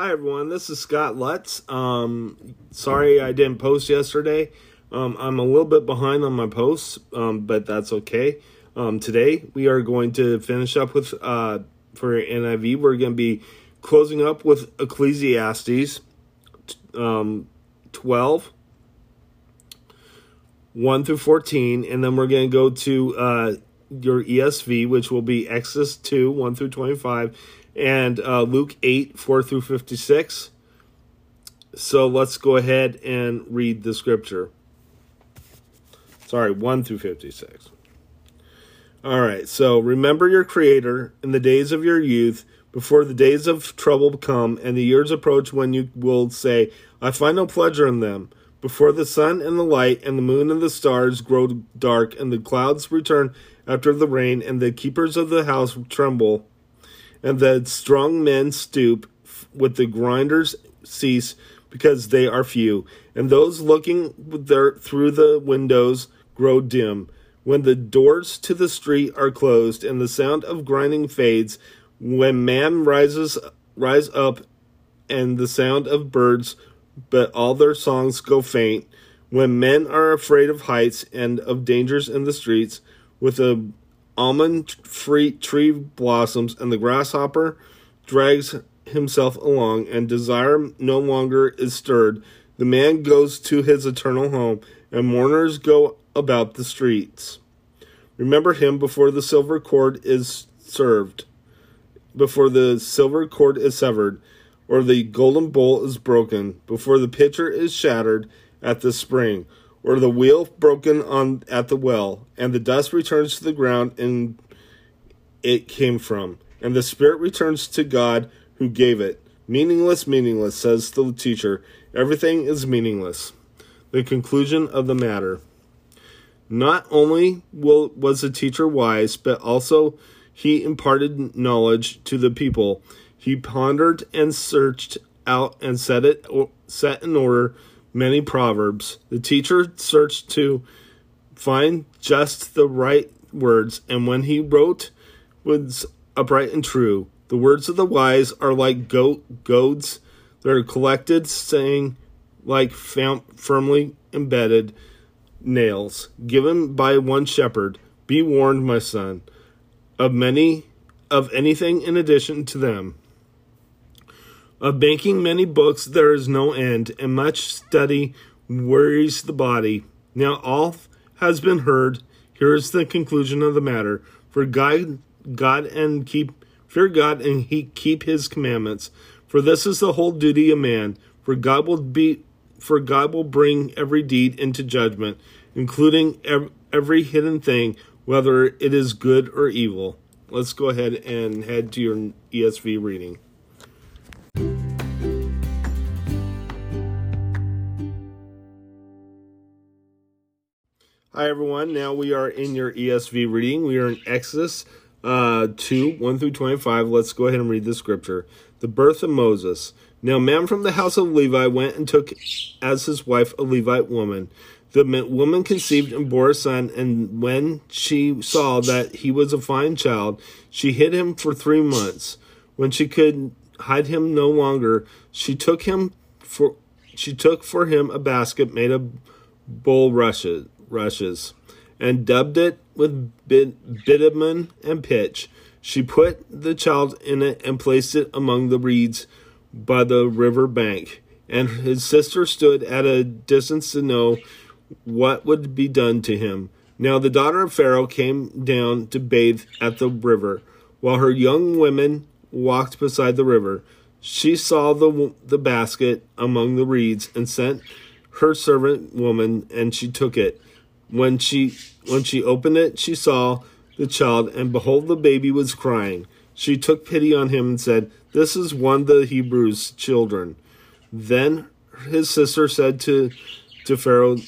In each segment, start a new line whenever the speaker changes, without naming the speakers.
Hi everyone, this is Scott Lutz. Um, sorry I didn't post yesterday. Um, I'm a little bit behind on my posts, um, but that's okay. Um, today we are going to finish up with uh, for NIV. We're going to be closing up with Ecclesiastes um, 12, 1 through 14, and then we're going to go to uh, your ESV, which will be Exodus 2, 1 through 25 and uh, Luke 8, 4 through 56. So let's go ahead and read the scripture. Sorry, 1 through 56. All right, so remember your Creator in the days of your youth, before the days of trouble come and the years approach when you will say, I find no pleasure in them. Before the sun and the light and the moon and the stars grow dark and the clouds return after the rain and the keepers of the house tremble and the strong men stoop, with the grinders cease, because they are few, and those looking there through the windows grow dim. When the doors to the street are closed, and the sound of grinding fades, when man rises rise up, and the sound of birds, but all their songs go faint. When men are afraid of heights and of dangers in the streets, with the almond tree blossoms, and the grasshopper drags himself along, and desire no longer is stirred. The man goes to his eternal home, and mourners go about the streets. Remember him before the silver cord is served, before the silver cord is severed, or the golden bowl is broken, before the pitcher is shattered at the spring or the wheel broken on at the well, and the dust returns to the ground and it came from, and the spirit returns to God who gave it. Meaningless, meaningless, says the teacher. Everything is meaningless. The conclusion of the matter. Not only will, was the teacher wise, but also he imparted knowledge to the people. He pondered and searched out and set it set in order many proverbs. The teacher searched to find just the right words, and when he wrote, was upright and true. The words of the wise are like goat goads; they're collected, saying like fam- firmly embedded nails, given by one shepherd. Be warned, my son, of many of anything in addition to them. Of banking many books there is no end, and much study worries the body. Now all has been heard. Here is the conclusion of the matter. For God, God and keep fear God and he keep his commandments. For this is the whole duty of man. For God will be for God will bring every deed into judgment, including every hidden thing, whether it is good or evil. Let's go ahead and head to your ESV reading. Hi, everyone. Now we are in your ESV reading. We are in Exodus uh, 2 1 through 25. Let's go ahead and read the scripture. The birth of Moses. Now, a man from the house of Levi went and took as his wife a Levite woman. The woman conceived and bore a son, and when she saw that he was a fine child, she hid him for three months. When she could hide him no longer, she took him for she took for him a basket made of bulrushes rushes and dubbed it with bitumen and pitch. She put the child in it and placed it among the reeds by the river bank. And his sister stood at a distance to know what would be done to him. Now the daughter of Pharaoh came down to bathe at the river, while her young women walked beside the river. She saw the the basket among the reeds and sent her servant woman, and she took it. When she when she opened it, she saw the child, and behold, the baby was crying. She took pity on him and said, "This is one of the Hebrews' children." Then his sister said to to Pharaoh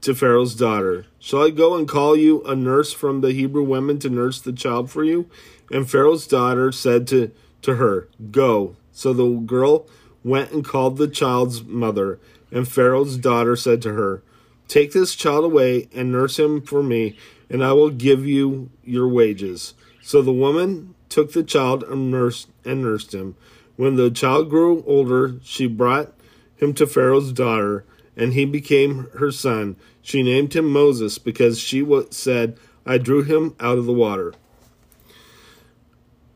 to Pharaoh's daughter, "Shall I go and call you a nurse from the Hebrew women to nurse the child for you?" And Pharaoh's daughter said to to her, "Go." So the girl went and called the child's mother, and Pharaoh's daughter said to her, Take this child away and nurse him for me, and I will give you your wages. So the woman took the child and nursed and nursed him. When the child grew older, she brought him to Pharaoh's daughter, and he became her son. She named him Moses because she said, I drew him out of the water.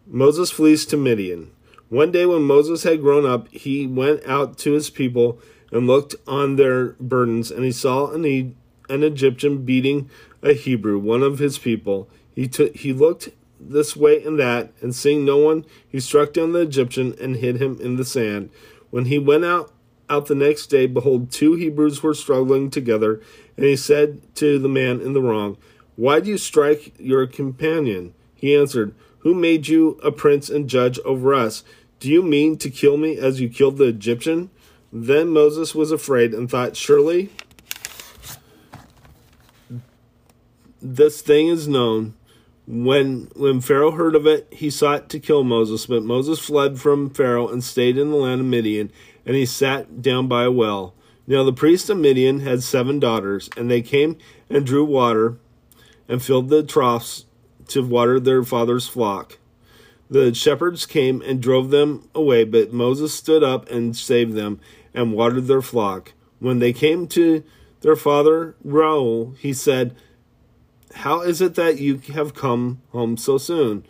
Moses flees to Midian. One day, when Moses had grown up, he went out to his people and looked on their burdens, and he saw an, e- an Egyptian beating a Hebrew, one of his people. He, took, he looked this way and that, and seeing no one, he struck down the Egyptian and hid him in the sand. When he went out, out the next day, behold, two Hebrews were struggling together, and he said to the man in the wrong, Why do you strike your companion? He answered, Who made you a prince and judge over us? Do you mean to kill me as you killed the Egyptian? Then Moses was afraid and thought, Surely this thing is known when when Pharaoh heard of it, he sought to kill Moses, but Moses fled from Pharaoh and stayed in the land of Midian, and he sat down by a well. Now the priest of Midian had seven daughters, and they came and drew water and filled the troughs to water their father's flock. The shepherds came and drove them away, but Moses stood up and saved them and watered their flock. When they came to their father Reuel, he said, how is it that you have come home so soon?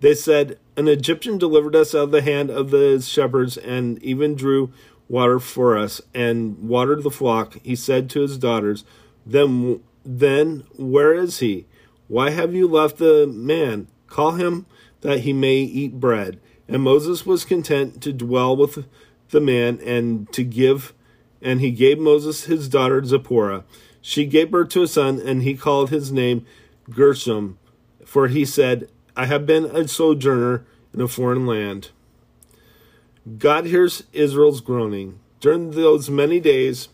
They said, An Egyptian delivered us out of the hand of the shepherds and even drew water for us and watered the flock. He said to his daughters, Then, then where is he? Why have you left the man? Call him that he may eat bread. And Moses was content to dwell with the man and to give, and he gave Moses his daughter Zipporah. She gave birth to a son, and he called his name Gershom, for he said, I have been a sojourner in a foreign land. God hears Israel's groaning. During those many days,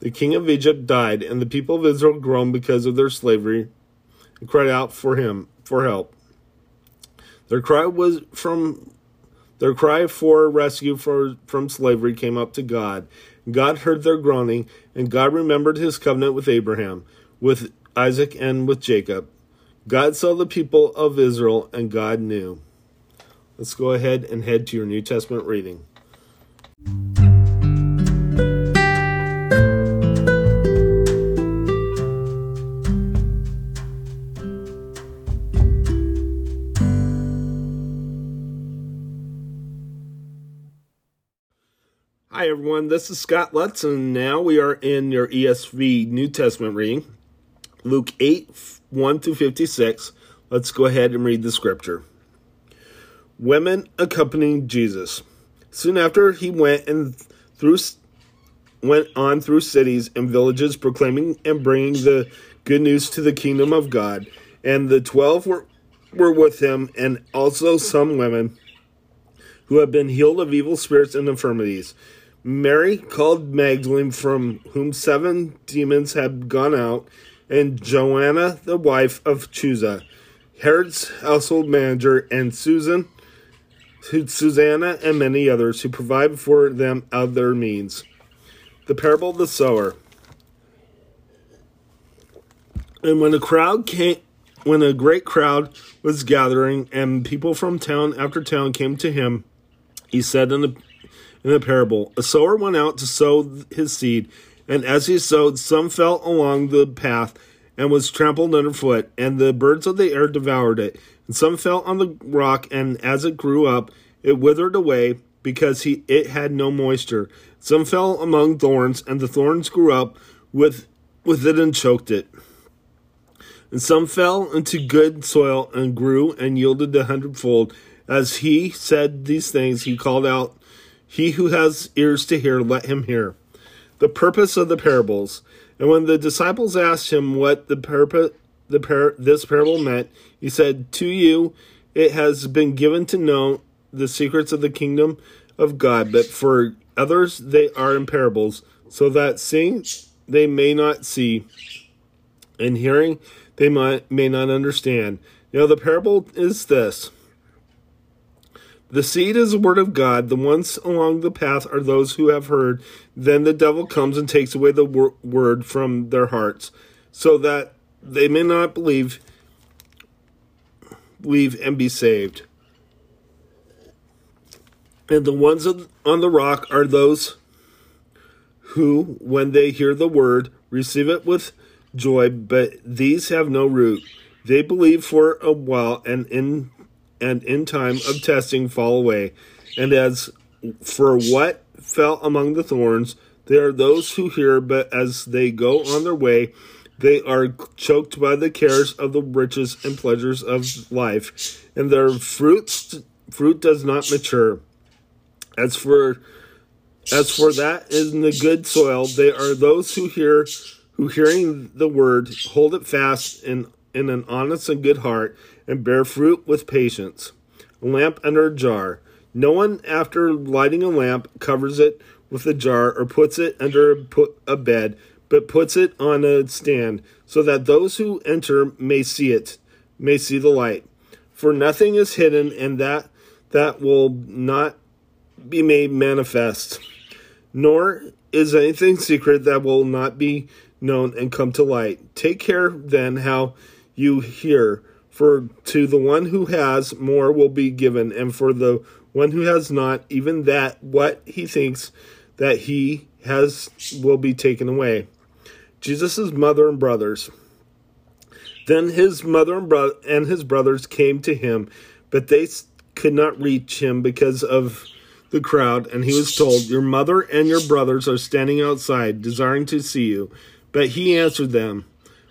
the king of Egypt died, and the people of Israel groaned because of their slavery and cried out for him for help. Their cry was from their cry for rescue for, from slavery came up to God. God heard their groaning, and God remembered his covenant with Abraham, with Isaac, and with Jacob. God saw the people of Israel, and God knew. Let's go ahead and head to your New Testament reading. Hi, everyone. This is Scott Lutz, and now we are in your ESV New Testament reading, Luke 8 1 through 56. Let's go ahead and read the scripture. Women accompanying Jesus. Soon after, he went and through went on through cities and villages, proclaiming and bringing the good news to the kingdom of God. And the twelve were, were with him, and also some women who had been healed of evil spirits and infirmities. Mary called Magdalene, from whom seven demons had gone out, and Joanna, the wife of Chuza, Herod's household manager, and Susan, Susanna, and many others who provide for them of their means. The parable of the sower. And when a crowd came, when a great crowd was gathering, and people from town after town came to him, he said in the in a parable. A sower went out to sow his seed, and as he sowed, some fell along the path and was trampled underfoot, and the birds of the air devoured it. And some fell on the rock, and as it grew up, it withered away because he it had no moisture. Some fell among thorns, and the thorns grew up with with it and choked it. And some fell into good soil and grew and yielded a hundredfold. As he said these things, he called out he who has ears to hear, let him hear. The purpose of the parables. And when the disciples asked him what the purpose the par- this parable meant, he said, "To you it has been given to know the secrets of the kingdom of God, but for others they are in parables, so that seeing they may not see, and hearing they might, may not understand." Now the parable is this. The seed is the word of God. The ones along the path are those who have heard. Then the devil comes and takes away the wor- word from their hearts, so that they may not believe, believe and be saved. And the ones on the rock are those who, when they hear the word, receive it with joy, but these have no root. They believe for a while, and in and in time of testing fall away. And as for what fell among the thorns, there are those who hear, but as they go on their way, they are choked by the cares of the riches and pleasures of life, and their fruits fruit does not mature. As for as for that in the good soil, they are those who hear who hearing the word hold it fast in, in an honest and good heart, and bear fruit with patience. A lamp under a jar. No one, after lighting a lamp, covers it with a jar or puts it under a, bed, but puts it on a stand, so that those who enter may see it, may see the light. For nothing is hidden, and that that will not be made manifest, nor is anything secret that will not be known and come to light. Take care then how you hear, for to the one who has more will be given, and for the one who has not, even that what he thinks that he has will be taken away. Jesus' mother and brothers. Then his mother and, bro- and his brothers came to him, but they could not reach him because of the crowd, and he was told, Your mother and your brothers are standing outside, desiring to see you. But he answered them,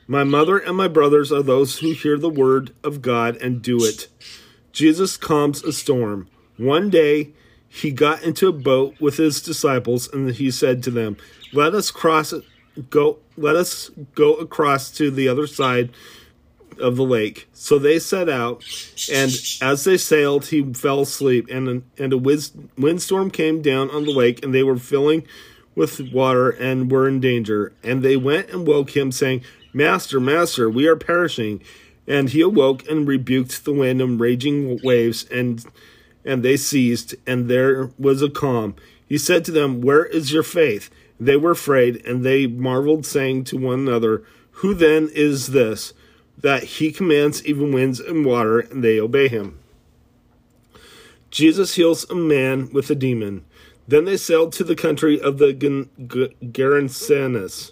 My mother and my brothers are those who hear the word of God and do it. Jesus calms a storm. One day he got into a boat with his disciples, and he said to them, Let us cross go let us go across to the other side of the lake. So they set out, and as they sailed, he fell asleep, and and a windstorm came down on the lake, and they were filling with water and were in danger. And they went and woke him, saying, Master, Master, we are perishing. And he awoke and rebuked the wind and raging waves, and and they ceased, and there was a calm. He said to them, Where is your faith? They were afraid, and they marveled, saying to one another, Who then is this? that he commands even winds and water, and they obey him. Jesus heals a man with a demon. Then they sailed to the country of the Gerasenes,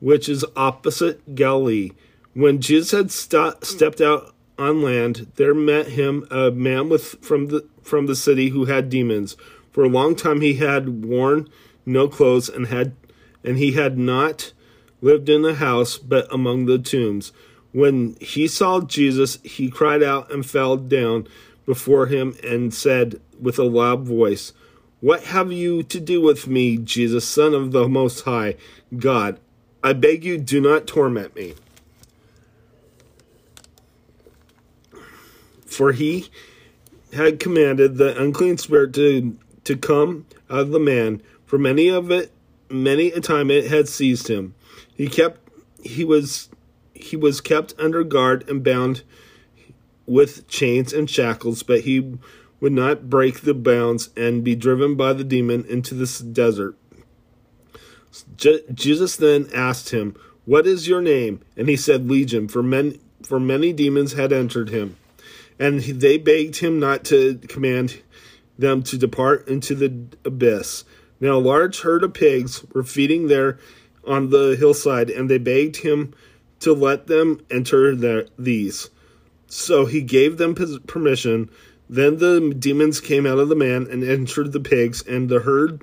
which is opposite Galilee. When Jesus had st- stepped out on land, there met him a man with from the from the city who had demons. For a long time he had worn no clothes and had and he had not lived in a house but among the tombs. When he saw Jesus, he cried out and fell down before him and said with a loud voice, What have you to do with me, Jesus, Son of the Most High God? I beg you, do not torment me. For he had commanded the unclean spirit to, to come out of the man, for many of it many a time it had seized him. He kept he was he was kept under guard and bound with chains and shackles, but he would not break the bounds and be driven by the demon into this desert. Je- Jesus then asked him, "What is your name?" And he said, "Legion," for men for many demons had entered him. And they begged him not to command them to depart into the abyss. Now a large herd of pigs were feeding there on the hillside, and they begged him to let them enter their, these. So he gave them permission. Then the demons came out of the man and entered the pigs, and the herd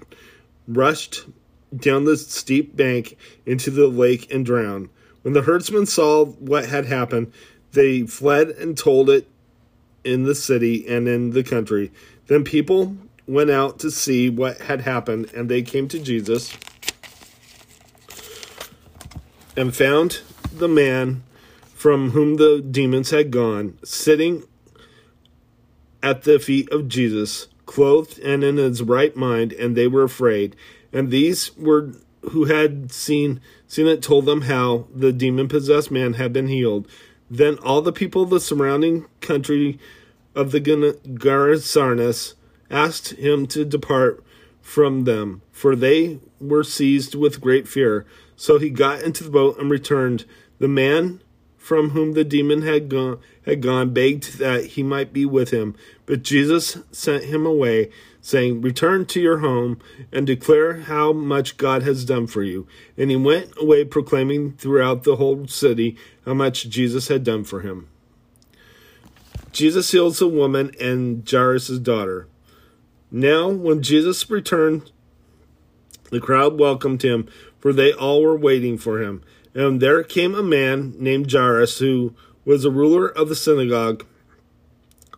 rushed down the steep bank into the lake and drowned. When the herdsmen saw what had happened, they fled and told it in the city and in the country. Then people went out to see what had happened, and they came to Jesus and found the man from whom the demons had gone, sitting at the feet of Jesus, clothed and in his right mind, and they were afraid. And these were who had seen seen it told them how the demon possessed man had been healed. Then all the people of the surrounding country of the Gerasenes asked him to depart from them, for they were seized with great fear. So he got into the boat and returned the man from whom the demon had gone, had gone begged that he might be with him. But Jesus sent him away, saying, Return to your home and declare how much God has done for you. And he went away proclaiming throughout the whole city how much Jesus had done for him. Jesus heals a woman and Jairus' daughter. Now, when Jesus returned, the crowd welcomed him, for they all were waiting for him. And there came a man named Jairus, who was a ruler of the synagogue.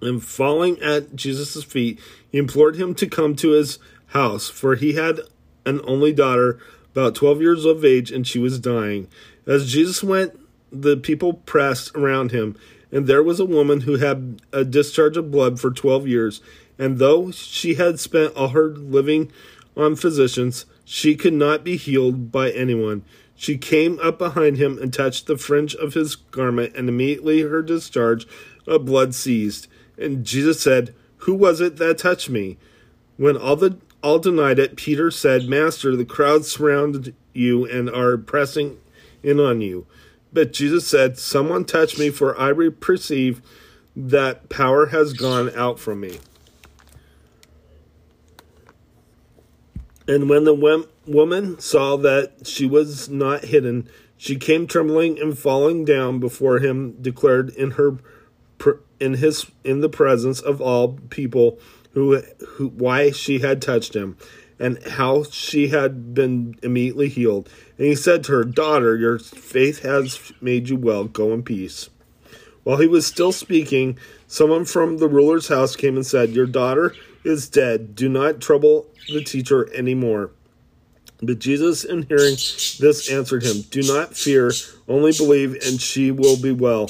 And falling at Jesus' feet, implored him to come to his house, for he had an only daughter, about twelve years of age, and she was dying. As Jesus went, the people pressed around him, and there was a woman who had a discharge of blood for twelve years. And though she had spent all her living on physicians, she could not be healed by anyone. She came up behind him and touched the fringe of his garment, and immediately her discharge of blood ceased. And Jesus said, Who was it that touched me? When all the all denied it, Peter said, Master, the crowd surrounded you and are pressing in on you. But Jesus said, Someone touched me, for I perceive that power has gone out from me. And when the woman saw that she was not hidden, she came trembling and falling down before him, declared in her in his in the presence of all people who, who why she had touched him and how she had been immediately healed. And he said to her, Daughter, your faith has made you well. Go in peace. While he was still speaking, someone from the ruler's house came and said, Your daughter is dead. Do not trouble the teacher anymore. But Jesus, in hearing this, answered him, Do not fear, only believe, and she will be well.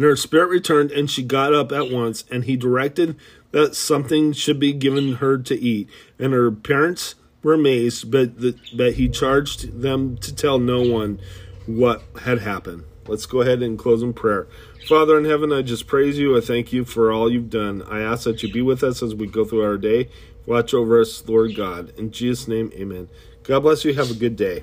And her spirit returned, and she got up at once, and he directed that something should be given her to eat. And her parents were amazed, but, the, but he charged them to tell no one what had happened. Let's go ahead and close in prayer. Father in heaven, I just praise you. I thank you for all you've done. I ask that you be with us as we go through our day. Watch over us, Lord God. In Jesus' name, amen. God bless you. Have a good day.